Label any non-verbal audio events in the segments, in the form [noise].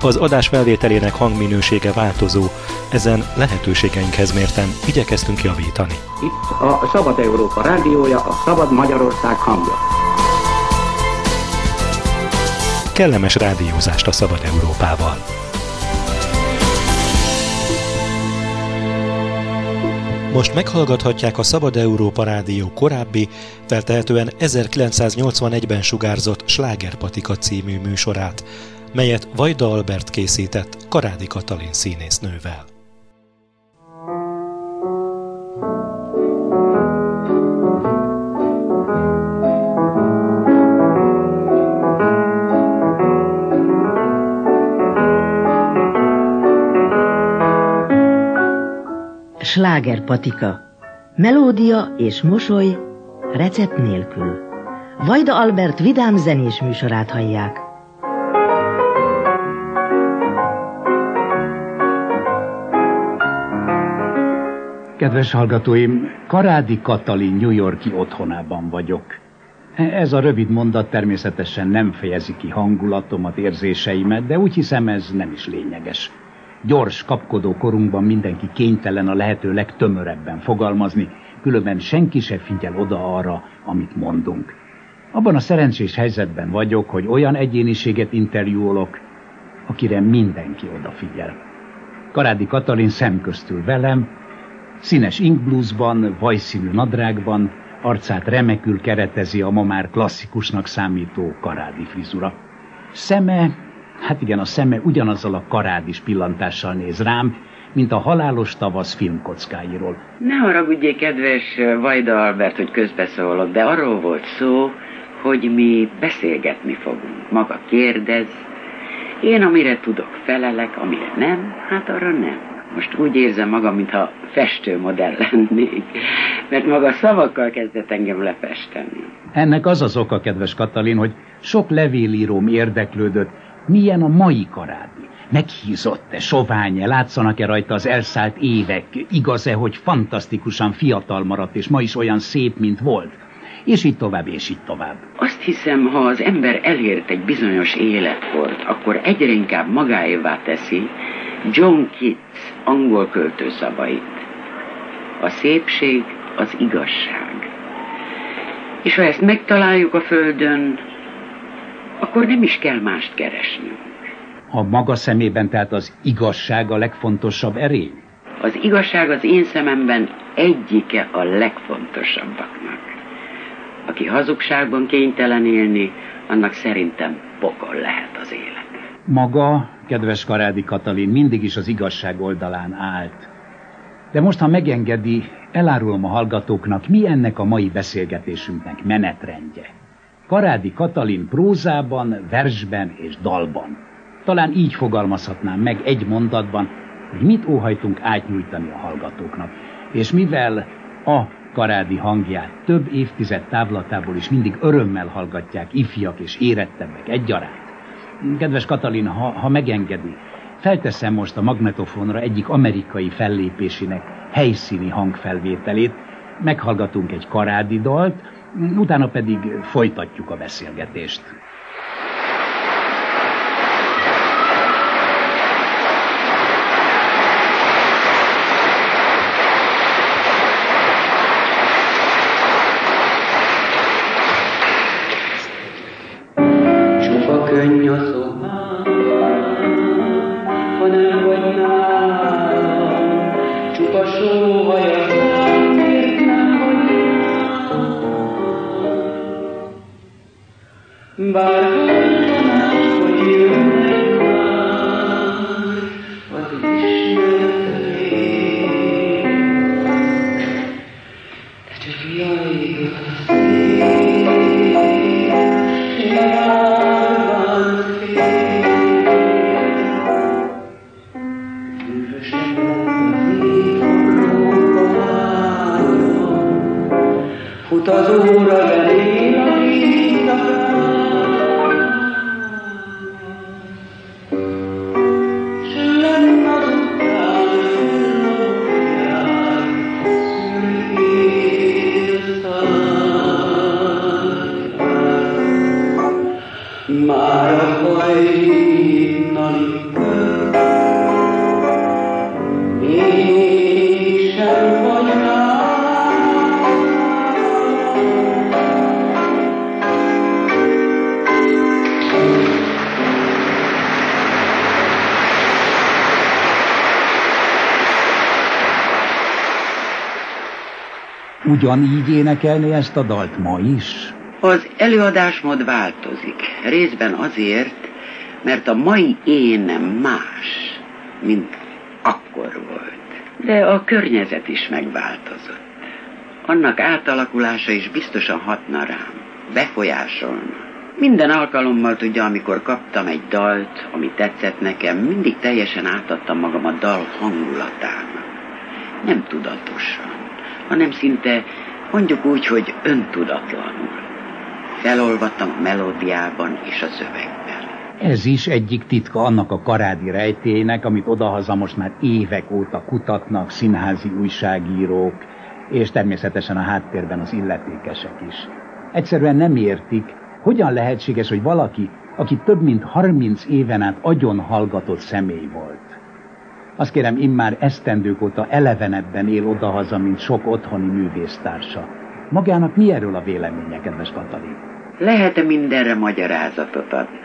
Az adás felvételének hangminősége változó, ezen lehetőségeinkhez mérten igyekeztünk javítani. Itt a Szabad Európa rádiója, a Szabad Magyarország hangja. Kellemes rádiózást a Szabad Európával! Most meghallgathatják a Szabad Európa Rádió korábbi, feltehetően 1981-ben sugárzott Slágerpatika című műsorát, melyet Vajda Albert készített Karádi Katalin színésznővel. Slágerpatika. Melódia és mosoly recept nélkül. Vajda Albert vidám zenés műsorát hallják. Kedves hallgatóim, Karádi Katalin New Yorki otthonában vagyok. Ez a rövid mondat természetesen nem fejezi ki hangulatomat, érzéseimet, de úgy hiszem ez nem is lényeges. Gyors, kapkodó korunkban mindenki kénytelen a lehető legtömörebben fogalmazni, különben senki se figyel oda arra, amit mondunk. Abban a szerencsés helyzetben vagyok, hogy olyan egyéniséget interjúolok, akire mindenki odafigyel. Karádi Katalin szemköztül velem, Színes inkblúzban, vajszínű nadrágban, arcát remekül keretezi a ma már klasszikusnak számító karádi frizura. Szeme, hát igen, a szeme ugyanazzal a karádis pillantással néz rám, mint a halálos tavasz filmkockáiról. Ne haragudjék, kedves Vajda Albert, hogy közbeszólok, de arról volt szó, hogy mi beszélgetni fogunk. Maga kérdez, én amire tudok felelek, amire nem, hát arra nem. Most úgy érzem magam, mintha festőmodell lennék, mert maga szavakkal kezdett engem lefesteni. Ennek az az oka, kedves Katalin, hogy sok levélíróm érdeklődött, milyen a mai karádi. Meghízott-e, sovány-e, látszanak-e rajta az elszállt évek, igaz-e, hogy fantasztikusan fiatal maradt, és ma is olyan szép, mint volt? És így tovább, és így tovább. Azt hiszem, ha az ember elért egy bizonyos életkort, akkor egyre inkább magáévá teszi, John Keats angol költő szavait. A szépség az igazság. És ha ezt megtaláljuk a Földön, akkor nem is kell mást keresnünk. A maga szemében tehát az igazság a legfontosabb erény? Az igazság az én szememben egyike a legfontosabbaknak. Aki hazugságban kénytelen élni, annak szerintem pokol lehet az élet. Maga, kedves Karádi Katalin, mindig is az igazság oldalán állt. De most, ha megengedi, elárulom a hallgatóknak, mi ennek a mai beszélgetésünknek menetrendje. Karádi Katalin prózában, versben és dalban. Talán így fogalmazhatnám meg egy mondatban, hogy mit óhajtunk átnyújtani a hallgatóknak. És mivel a Karádi hangját több évtized távlatából is mindig örömmel hallgatják ifjak és érettebbek egyaránt, Kedves Katalin, ha, ha megengedi, felteszem most a magnetofonra egyik amerikai fellépésének helyszíni hangfelvételét, meghallgatunk egy karádi dalt, utána pedig folytatjuk a beszélgetést. Ugyanígy énekelni ezt a dalt ma is? Az előadásmód változik. Részben azért, mert a mai énem más, mint akkor volt. De a környezet is megváltozott. Annak átalakulása is biztosan hatna rám, befolyásolna. Minden alkalommal tudja, amikor kaptam egy dalt, ami tetszett nekem, mindig teljesen átadtam magam a dal hangulatának. Nem tudatosan hanem szinte mondjuk úgy, hogy öntudatlanul. Felolvattam a melódiában és a szövegben. Ez is egyik titka annak a karádi rejtének, amit odahaza most már évek óta kutatnak színházi újságírók, és természetesen a háttérben az illetékesek is. Egyszerűen nem értik, hogyan lehetséges, hogy valaki, aki több mint 30 éven át agyon hallgatott személy volt, azt kérem, immár esztendők óta elevenebben él odahaza, mint sok otthoni művésztársa. Magának mi erről a véleménye, kedves Katalin? Lehet-e mindenre magyarázatot adni?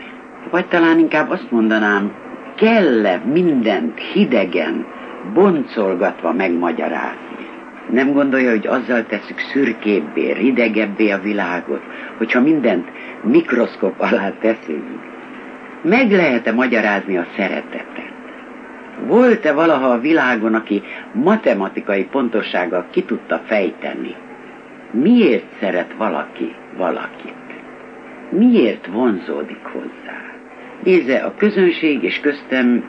Vagy talán inkább azt mondanám, kell-e mindent hidegen, boncolgatva megmagyarázni? Nem gondolja, hogy azzal tesszük szürkébbé, ridegebbé a világot, hogyha mindent mikroszkop alá teszünk? Meg lehet-e magyarázni a szeretetet? Volt-e valaha a világon, aki matematikai pontossággal ki tudta fejteni? Miért szeret valaki valakit? Miért vonzódik hozzá? Nézze, a közönség és köztem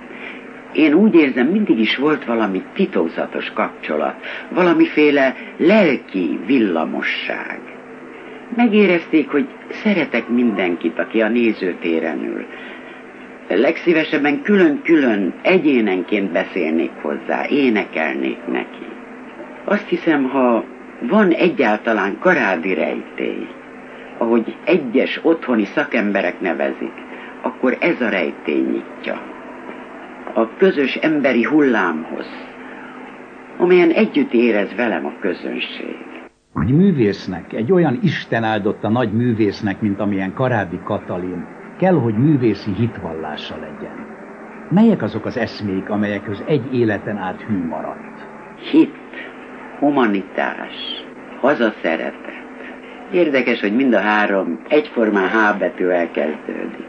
én úgy érzem, mindig is volt valami titokzatos kapcsolat, valamiféle lelki villamosság. Megérezték, hogy szeretek mindenkit, aki a nézőtéren ül, legszívesebben külön-külön egyénenként beszélnék hozzá, énekelnék neki. Azt hiszem, ha van egyáltalán karádi rejtély, ahogy egyes otthoni szakemberek nevezik, akkor ez a rejtély nyitja. A közös emberi hullámhoz, amelyen együtt érez velem a közönség. Egy művésznek, egy olyan Isten áldotta nagy művésznek, mint amilyen Karádi Katalin, kell, hogy művészi hitvallása legyen. Melyek azok az eszmék, amelyekhez egy életen át hű maradt? Hit, humanitás, hazaszeretet. Érdekes, hogy mind a három egyformán H betűvel kezdődik.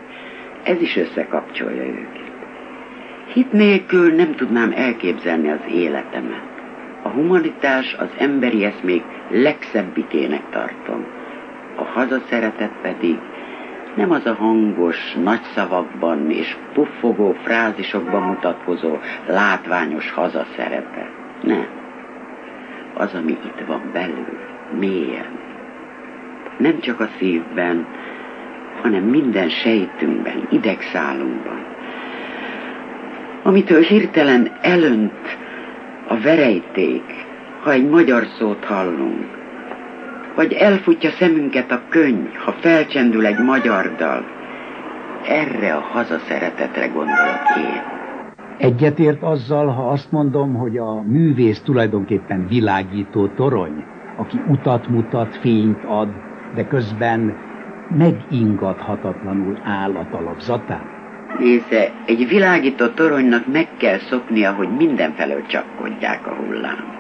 Ez is összekapcsolja őket. Hit nélkül nem tudnám elképzelni az életemet. A humanitás az emberi eszmék legszebbikének tartom. A hazaszeretet pedig nem az a hangos, nagy szavakban és puffogó frázisokban mutatkozó látványos hazaszerepe. Nem. Az, ami itt van belül, mélyen. Nem csak a szívben, hanem minden sejtünkben, idegszálunkban. Amitől hirtelen elönt a verejték, ha egy magyar szót hallunk, vagy elfutja szemünket a könny, ha felcsendül egy magyar dal. Erre a hazaszeretetre gondolok én. Egyetért azzal, ha azt mondom, hogy a művész tulajdonképpen világító torony, aki utat mutat, fényt ad, de közben megingathatatlanul áll a talapzatán? Nézze, egy világító toronynak meg kell szoknia, hogy mindenfelől csapkodják a hullámot.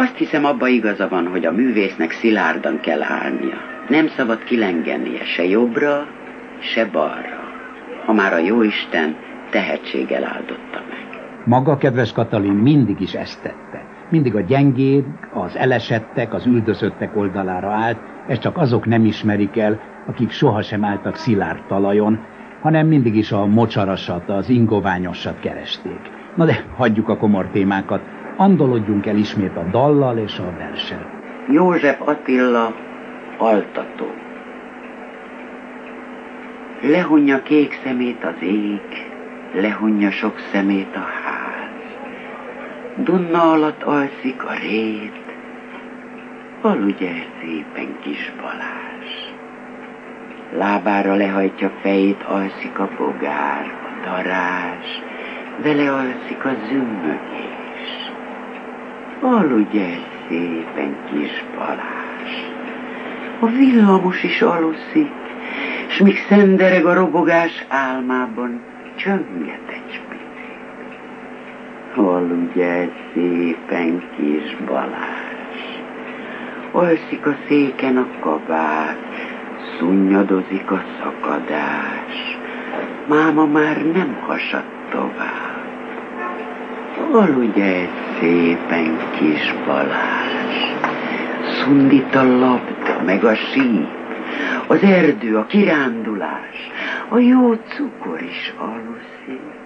Azt hiszem, abba igaza van, hogy a művésznek szilárdan kell állnia. Nem szabad kilengennie se jobbra, se balra. Ha már a jóisten tehetséggel áldotta meg. Maga, kedves Katalin, mindig is ezt tette. Mindig a gyengébb, az elesettek, az üldözöttek oldalára állt, ezt csak azok nem ismerik el, akik sohasem álltak szilárd talajon, hanem mindig is a mocsarasat, az ingoványosat keresték. Na de hagyjuk a komor témákat, andolodjunk el ismét a dallal és a verssel. József Attila altató. Lehunja kék szemét az ég, lehunja sok szemét a ház. Dunna alatt alszik a rét, aludj el szépen kis Balázs. Lábára lehajtja fejét, alszik a bogár, a darás, vele alszik a zümmögés. Aludj el szépen kis Balázs. A villamos is aluszik, s míg szendereg a robogás álmában, csönget egy picit. Aludj el szépen kis Balázs. Alszik a széken a kabát, szunnyadozik a szakadás. Máma már nem hasad tovább. Aludj el szépen, kis Balázs. Szundít a labda, meg a síp, az erdő, a kirándulás, a jó cukor is aluszik.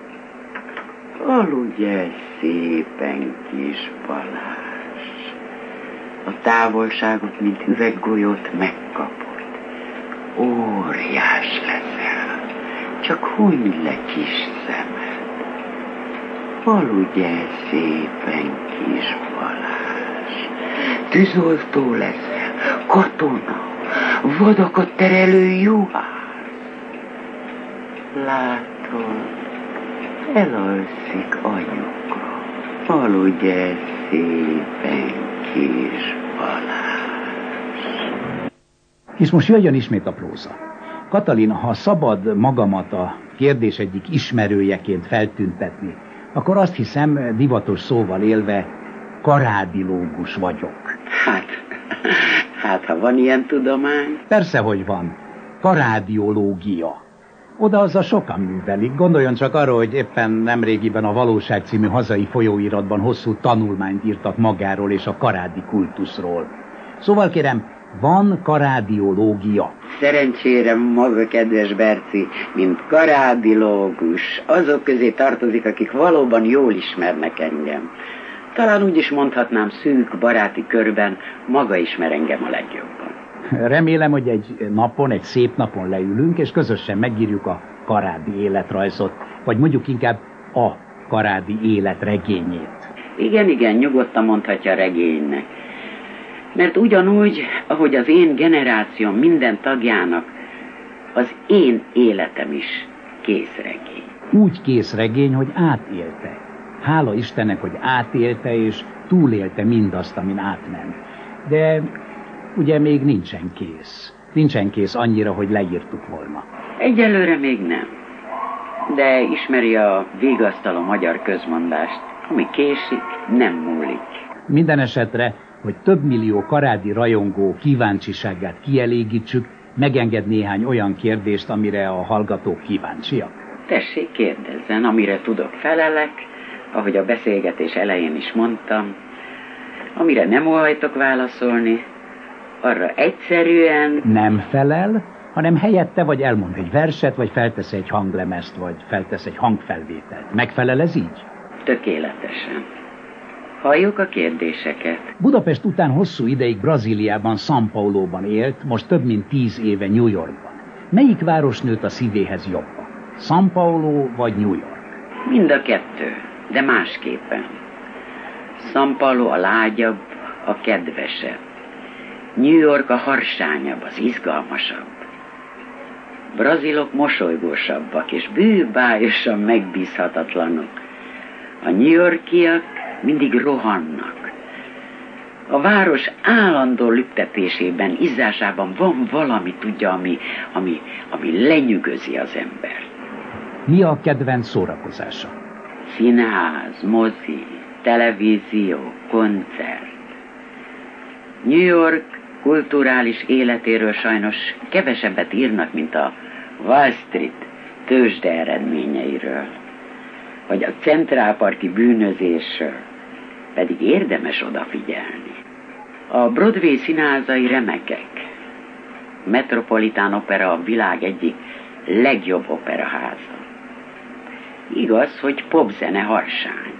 Aludj el szépen, kis Balázs. A távolságot, mint üveggolyót megkapod. Óriás leszel, csak hunyd le kis szemed. Aludj el szépen, kis Balázs. Tűzoltó leszel, katona, vadakat terelő juhász. Látod, elalszik anyuka. Aludj el szépen, kis Balázs. És most jöjjön ismét a próza. Katalin, ha szabad magamat a kérdés egyik ismerőjeként feltüntetni, akkor azt hiszem, divatos szóval élve, karádilógus vagyok. Hát, hát ha van ilyen tudomány. Persze, hogy van. Karádiológia. Oda az a sokan művelik. Gondoljon csak arra, hogy éppen nemrégiben a Valóság című hazai folyóiratban hosszú tanulmányt írtak magáról és a karádi kultuszról. Szóval kérem, van karádiológia. Szerencsére maga, kedves Berci, mint karádilógus, azok közé tartozik, akik valóban jól ismernek engem. Talán úgy is mondhatnám szűk baráti körben, maga ismer engem a legjobban. Remélem, hogy egy napon, egy szép napon leülünk, és közösen megírjuk a karádi életrajzot, vagy mondjuk inkább a karádi élet regényét. Igen, igen, nyugodtan mondhatja a regénynek. Mert ugyanúgy, ahogy az én generációm minden tagjának, az én életem is készregény. Úgy készregény, hogy átélte. Hála Istennek, hogy átélte és túlélte mindazt, amin átment. De ugye még nincsen kész. Nincsen kész annyira, hogy leírtuk volna. Egyelőre még nem. De ismeri a végasztaló magyar közmondást, ami késik, nem múlik. Minden esetre, hogy több millió karádi rajongó kíváncsiságát kielégítsük, megenged néhány olyan kérdést, amire a hallgatók kíváncsiak. Tessék, kérdezzen, amire tudok felelek, ahogy a beszélgetés elején is mondtam, amire nem óhajtok válaszolni, arra egyszerűen... Nem felel, hanem helyette vagy elmond egy verset, vagy feltesz egy hanglemezt, vagy feltesz egy hangfelvételt. Megfelel ez így? Tökéletesen. Halljuk a kérdéseket. Budapest után hosszú ideig Brazíliában, São Paulo-ban élt, most több mint tíz éve New Yorkban. Melyik város nőtt a szívéhez jobban? São Paulo vagy New York? Mind a kettő, de másképpen. São Paulo a lágyabb, a kedvesebb. New York a harsányabb, az izgalmasabb. Brazilok mosolygósabbak és bűbájosan megbízhatatlanok. A New Yorkiak mindig rohannak. A város állandó lüktetésében, izzásában van valami, tudja, ami, ami, ami lenyűgözi az embert. Mi a kedvenc szórakozása? Színház, mozi, televízió, koncert. New York kulturális életéről sajnos kevesebbet írnak, mint a Wall Street tőzsde eredményeiről, vagy a centrálparti bűnözésről, pedig érdemes odafigyelni. A Broadway színházai remekek. Metropolitán Opera a világ egyik legjobb operaháza. Igaz, hogy popzene harsány,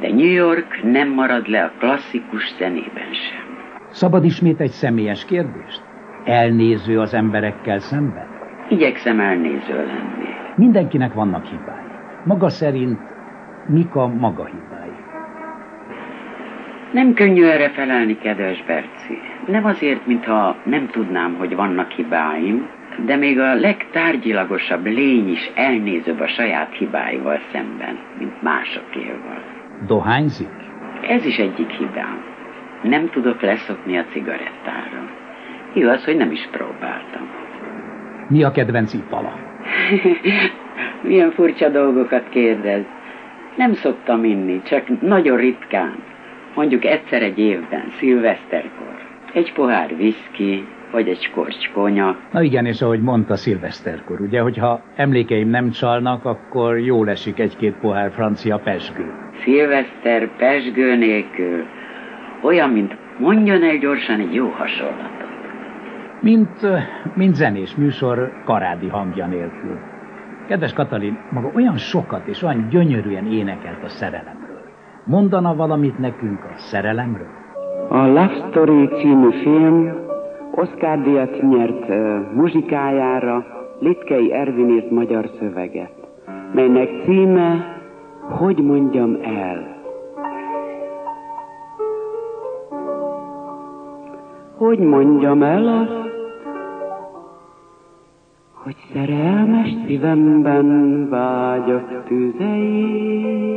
de New York nem marad le a klasszikus zenében sem. Szabad ismét egy személyes kérdést? elnéző az emberekkel szemben? Igyekszem elnéző lenni. Mindenkinek vannak hibái. Maga szerint mik a maga hibái? Nem könnyű erre felelni, kedves Berci. Nem azért, mintha nem tudnám, hogy vannak hibáim, de még a legtárgyilagosabb lény is elnézőbb a saját hibáival szemben, mint másokéval. Dohányzik? Ez is egyik hibám. Nem tudok leszokni a cigarettára. Igaz, hogy nem is próbáltam. Mi a kedvenc itala? [laughs] Milyen furcsa dolgokat kérdez. Nem szoktam inni, csak nagyon ritkán. Mondjuk egyszer egy évben, szilveszterkor. Egy pohár viszki, vagy egy skorcs konya. Na igen, és ahogy mondta szilveszterkor, ugye, hogyha emlékeim nem csalnak, akkor jól esik egy-két pohár francia pesgő. Szilveszter pesgő nélkül. Olyan, mint mondjon el gyorsan egy jó hasonlatot. Mint, mint zenés műsor karádi hangja nélkül. Kedves Katalin, maga olyan sokat és olyan gyönyörűen énekelt a szerelemről. Mondana valamit nekünk a szerelemről? A Love Story című film Oscar-díjat nyert uh, muzsikájára Litkei Ervin írt magyar szöveget, melynek címe Hogy mondjam el? Hogy mondjam el azt, hogy szerelmes szívemben vágyok tüzei,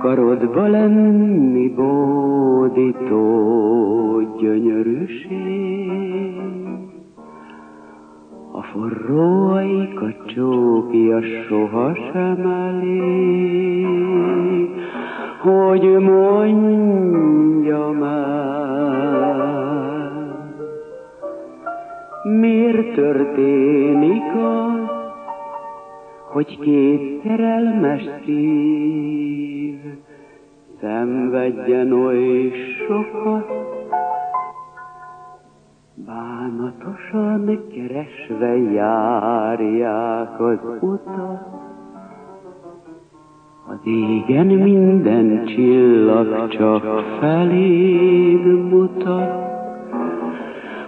karodba lenni bódító gyönyörűség. A forró ajka csókja sohasem elég, hogy mondjam miért történik az, hogy két szerelmes szív szenvedjen oly sokat, bánatosan keresve járják az utat. Az égen minden csillag csak feléd mutat,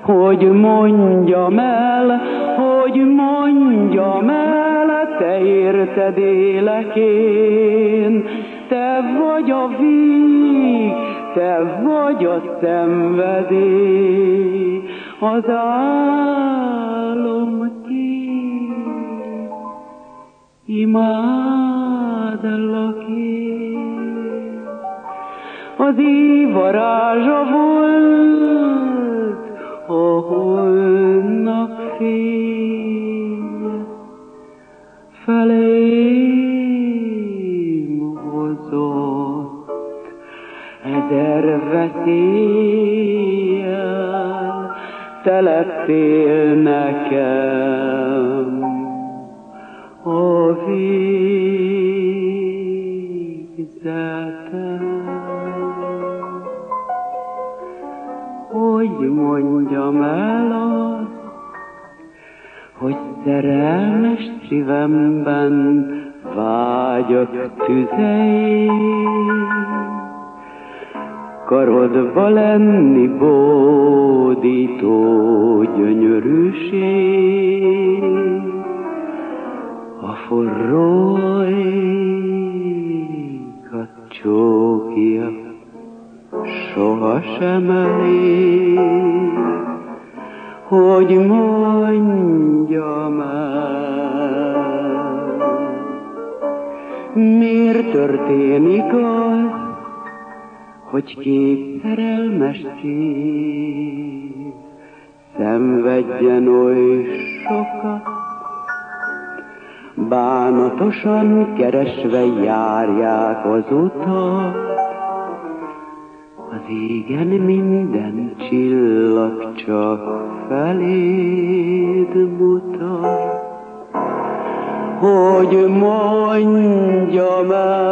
hogy mondjam el, hogy mondjam el, te érted élek én, te vagy a víg, te vagy a szenvedély, az álom kép, imádlak én. Az év varázsa volt, te sohasem elég, hogy mondjam el. Miért történik az, hogy két szerelmes szív szenvedjen oly sokat, bánatosan keresve járják az utat, az égen minden csillag csak feléd mutat, hogy mondjam el.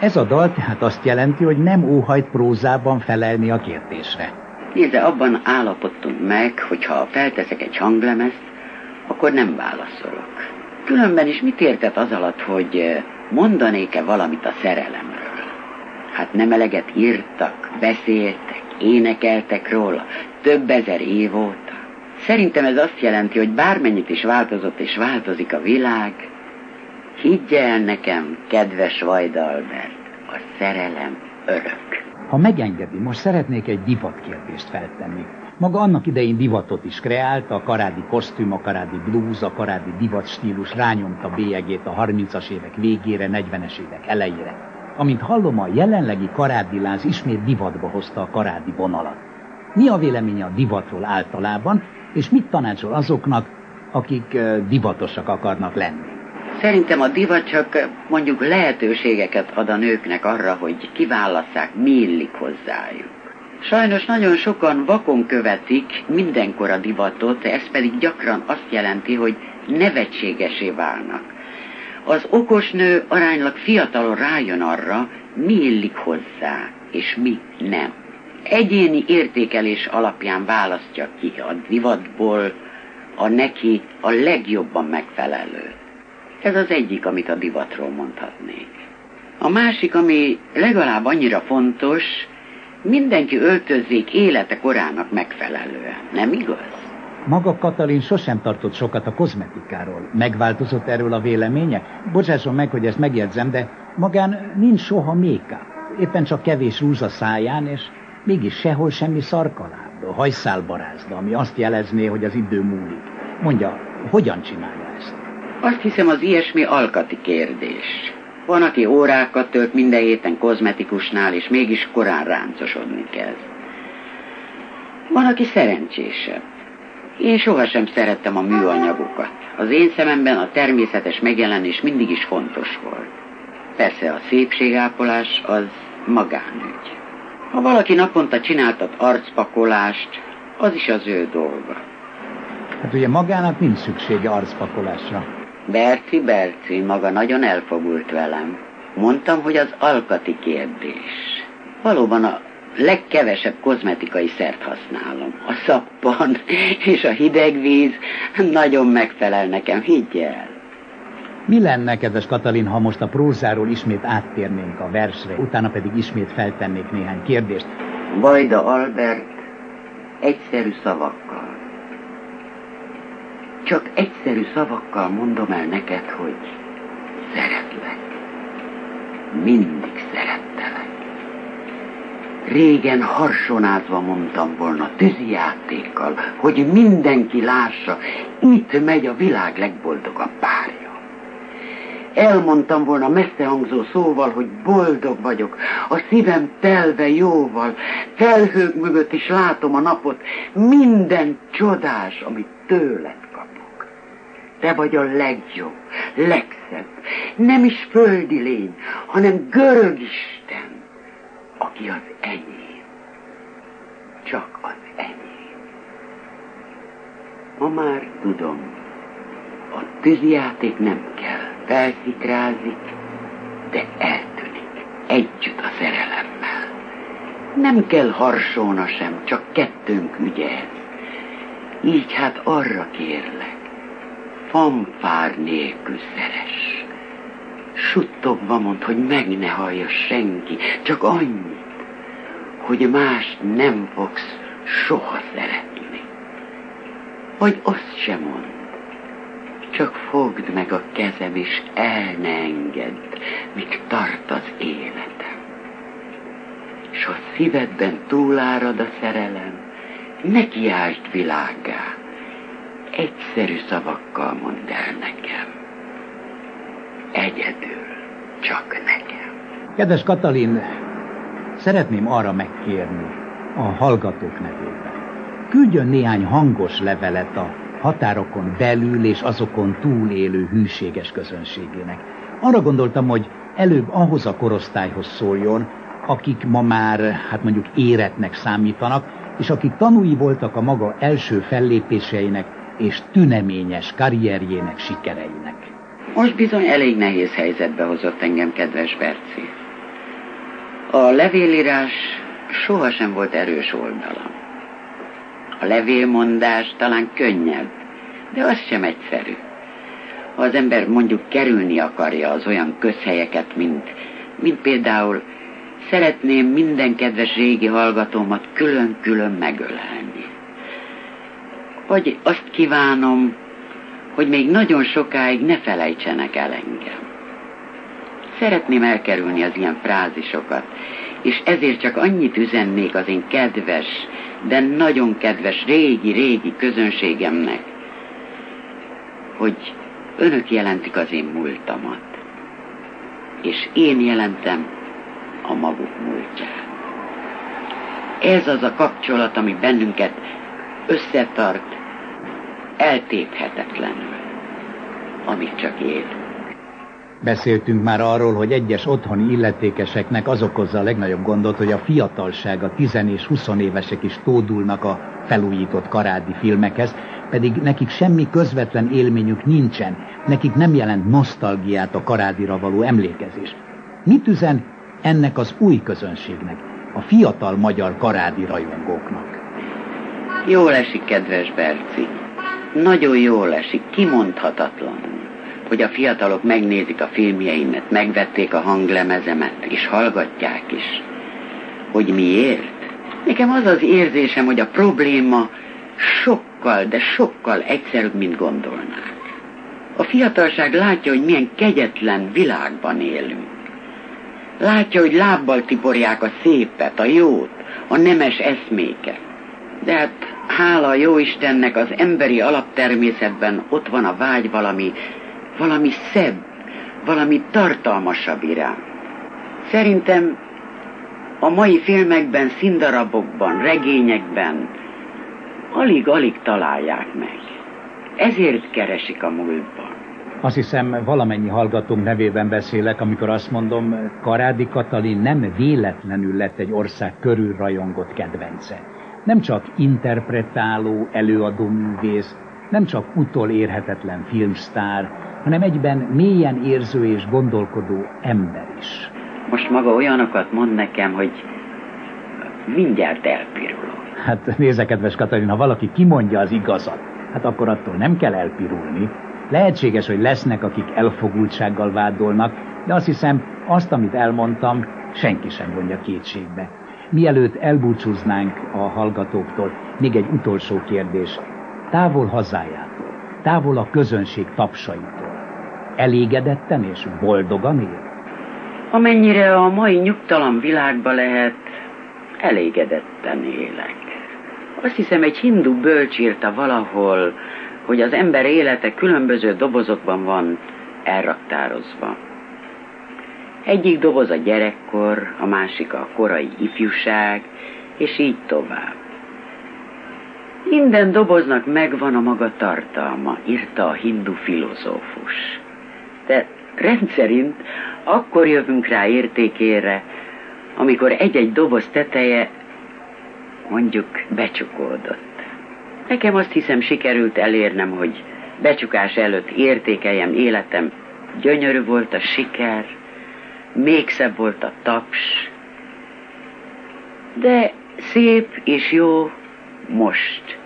Ez a dal tehát azt jelenti, hogy nem óhajt prózában felelni a kérdésre. Nézze, abban állapodtunk meg, hogy ha felteszek egy hanglemezt, akkor nem válaszolok. Különben is mit értett az alatt, hogy mondanék-e valamit a szerelemről. Hát nem eleget írtak, beszéltek, énekeltek róla, több ezer év óta. Szerintem ez azt jelenti, hogy bármennyit is változott és változik a világ, higgy el nekem, kedves Vajda Albert, a szerelem örök. Ha megengedi, most szeretnék egy divat kérdést feltenni. Maga annak idején divatot is kreálta, a karádi kosztüm, a karádi blúz, a karádi divatstílus rányomta bélyegét a 30-as évek végére, 40-es évek elejére. Amint hallom, a jelenlegi karádi láz ismét divatba hozta a karádi vonalat. Mi a véleménye a divatról általában, és mit tanácsol azoknak, akik divatosak akarnak lenni? Szerintem a divat csak mondjuk lehetőségeket ad a nőknek arra, hogy kiválasszák, mi illik hozzájuk. Sajnos nagyon sokan vakon követik mindenkor a divatot, ez pedig gyakran azt jelenti, hogy nevetségesé válnak. Az okos nő aránylag fiatalon rájön arra, mi illik hozzá, és mi nem. Egyéni értékelés alapján választja ki a divatból a neki a legjobban megfelelő. Ez az egyik, amit a divatról mondhatnék. A másik, ami legalább annyira fontos, mindenki öltözzék élete korának megfelelően, nem igaz? Maga Katalin sosem tartott sokat a kozmetikáról. Megváltozott erről a véleménye? Bocsásson meg, hogy ezt megjegyzem, de magán nincs soha make Éppen csak kevés rúz a száján, és mégis sehol semmi szarkaláb, hajszálbarázda, ami azt jelezné, hogy az idő múlik. Mondja, hogyan csinálja ezt? Azt hiszem, az ilyesmi alkati kérdés. Van, aki órákat tölt minden héten kozmetikusnál, és mégis korán ráncosodni kezd. Van, aki szerencsésebb. Én sohasem szerettem a műanyagokat. Az én szememben a természetes megjelenés mindig is fontos volt. Persze a szépségápolás az magánügy. Ha valaki naponta csináltat arcpakolást, az is az ő dolga. Hát ugye magának nincs szüksége arcpakolásra. Berci, Berci, maga nagyon elfogult velem. Mondtam, hogy az alkati kérdés. Valóban a legkevesebb kozmetikai szert használom. A szappan és a hideg víz nagyon megfelel nekem, higgy el. Mi lenne, kedves Katalin, ha most a prózáról ismét áttérnénk a versre, utána pedig ismét feltennék néhány kérdést? Vajda Albert egyszerű szavakkal. Csak egyszerű szavakkal mondom el neked, hogy szeretlek. Mindig szerettelek. Régen harsonázva mondtam volna tűzi játékkal, hogy mindenki lássa, itt megy a világ legboldogabb párja. Elmondtam volna messze hangzó szóval, hogy boldog vagyok, a szívem telve jóval, felhők mögött is látom a napot, minden csodás, amit tőled. Te vagy a legjobb, legszebb, nem is földi lény, hanem görög Isten, aki az enyém, csak az enyém. Ma már tudom, a tűzjáték nem kell felszikrázik, de eltűnik együtt a szerelemmel. Nem kell harsóna sem, csak kettőnk ügye Így hát arra kérlek, fanfár nélkül szeres. Suttogva mond, hogy meg ne hallja senki, csak annyit, hogy mást nem fogsz soha szeretni. Vagy azt sem mond, csak fogd meg a kezem, és el ne engedd, míg tart az életem. És ha szívedben túlárad a szerelem, ne kiásd világá, egyszerű szavakkal mondd el nekem. Egyedül, csak nekem. Kedves Katalin, szeretném arra megkérni a hallgatók nevében. Küldjön néhány hangos levelet a határokon belül és azokon túl élő hűséges közönségének. Arra gondoltam, hogy előbb ahhoz a korosztályhoz szóljon, akik ma már, hát mondjuk éretnek számítanak, és akik tanúi voltak a maga első fellépéseinek és tüneményes karrierjének sikereinek. Most bizony elég nehéz helyzetbe hozott engem, kedves Berci. A levélírás sohasem volt erős oldalam. A levélmondás talán könnyebb, de az sem egyszerű. ha az ember mondjuk kerülni akarja az olyan közhelyeket, mint, mint például szeretném minden kedves régi hallgatómat külön-külön megölelni. Vagy azt kívánom, hogy még nagyon sokáig ne felejtsenek el engem. Szeretném elkerülni az ilyen frázisokat, és ezért csak annyit üzennék az én kedves, de nagyon kedves régi-régi közönségemnek, hogy önök jelentik az én múltamat, és én jelentem a maguk múltját. Ez az a kapcsolat, ami bennünket összetart, eltéphetetlenül, amit csak él. Beszéltünk már arról, hogy egyes otthoni illetékeseknek az okozza a legnagyobb gondot, hogy a fiatalság, a 10 és 20 évesek is tódulnak a felújított karádi filmekhez, pedig nekik semmi közvetlen élményük nincsen, nekik nem jelent nosztalgiát a karádira való emlékezés. Mit üzen ennek az új közönségnek, a fiatal magyar karádi rajongóknak? Jól esik, kedves Berci. Nagyon jól esik, kimondhatatlan hogy a fiatalok megnézik a filmjeimet, megvették a hanglemezemet, és hallgatják is. Hogy miért? Nekem az az érzésem, hogy a probléma sokkal, de sokkal egyszerűbb, mint gondolnák. A fiatalság látja, hogy milyen kegyetlen világban élünk. Látja, hogy lábbal tiporják a szépet, a jót, a nemes eszméket. De hát hála jó Istennek az emberi alaptermészetben ott van a vágy valami valami szebb, valami tartalmasabb irány. Szerintem a mai filmekben, színdarabokban, regényekben alig-alig találják meg. Ezért keresik a múltban. Azt hiszem, valamennyi hallgatónk nevében beszélek, amikor azt mondom, Karádi Katalin nem véletlenül lett egy ország körül rajongott kedvence. Nem csak interpretáló, előadó művész, nem csak utolérhetetlen filmsztár, hanem egyben mélyen érző és gondolkodó ember is. Most maga olyanokat mond nekem, hogy mindjárt elpirulok. Hát nézze, kedves Katalin, ha valaki kimondja az igazat, hát akkor attól nem kell elpirulni. Lehetséges, hogy lesznek, akik elfogultsággal vádolnak, de azt hiszem, azt, amit elmondtam, senki sem vonja kétségbe. Mielőtt elbúcsúznánk a hallgatóktól, még egy utolsó kérdés. Távol hazájától, távol a közönség tapsaitól, elégedetten és boldogan él? Amennyire a mai nyugtalan világban lehet, elégedetten élek. Azt hiszem, egy hindu bölcs írta valahol, hogy az ember élete különböző dobozokban van elraktározva. Egyik doboz a gyerekkor, a másik a korai ifjúság, és így tovább. Minden doboznak megvan a maga tartalma, írta a hindu filozófus de rendszerint akkor jövünk rá értékére, amikor egy-egy doboz teteje mondjuk becsukódott. Nekem azt hiszem sikerült elérnem, hogy becsukás előtt értékeljem életem. Gyönyörű volt a siker, még szebb volt a taps, de szép és jó most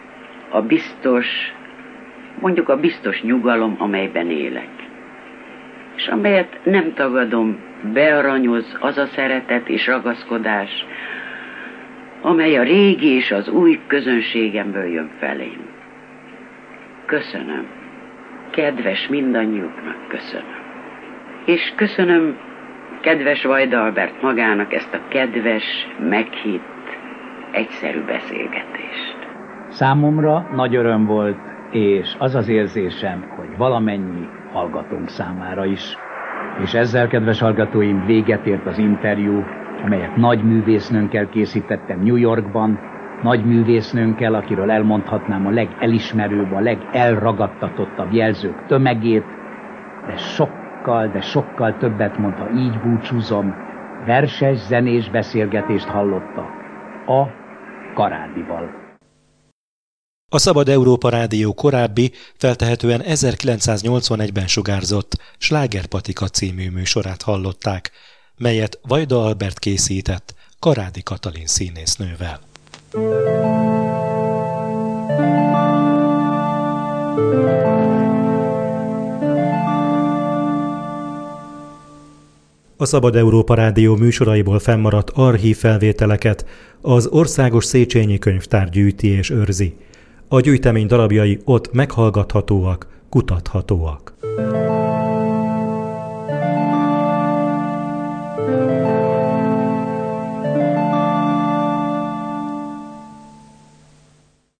a biztos, mondjuk a biztos nyugalom, amelyben élek és amelyet nem tagadom, bearanyoz az a szeretet és ragaszkodás, amely a régi és az új közönségemből jön felém. Köszönöm. Kedves mindannyiuknak köszönöm. És köszönöm kedves Vajda Albert magának ezt a kedves, meghitt, egyszerű beszélgetést. Számomra nagy öröm volt, és az az érzésem, hogy valamennyi hallgatónk számára is. És ezzel, kedves hallgatóim, véget ért az interjú, amelyet nagy művésznőnkkel készítettem New Yorkban, nagy művésznőnkkel, akiről elmondhatnám a legelismerőbb, a legelragadtatottabb jelzők tömegét, de sokkal, de sokkal többet mondta, így búcsúzom, verses, zenés beszélgetést hallottak a Karádival. A Szabad Európa Rádió korábbi, feltehetően 1981-ben sugárzott Slágerpatika című műsorát hallották, melyet Vajda Albert készített Karádi Katalin színésznővel. Thank you. A Szabad Európa Rádió műsoraiból fennmaradt archív felvételeket az Országos Széchenyi Könyvtár gyűjti és őrzi. A gyűjtemény darabjai ott meghallgathatóak, kutathatóak.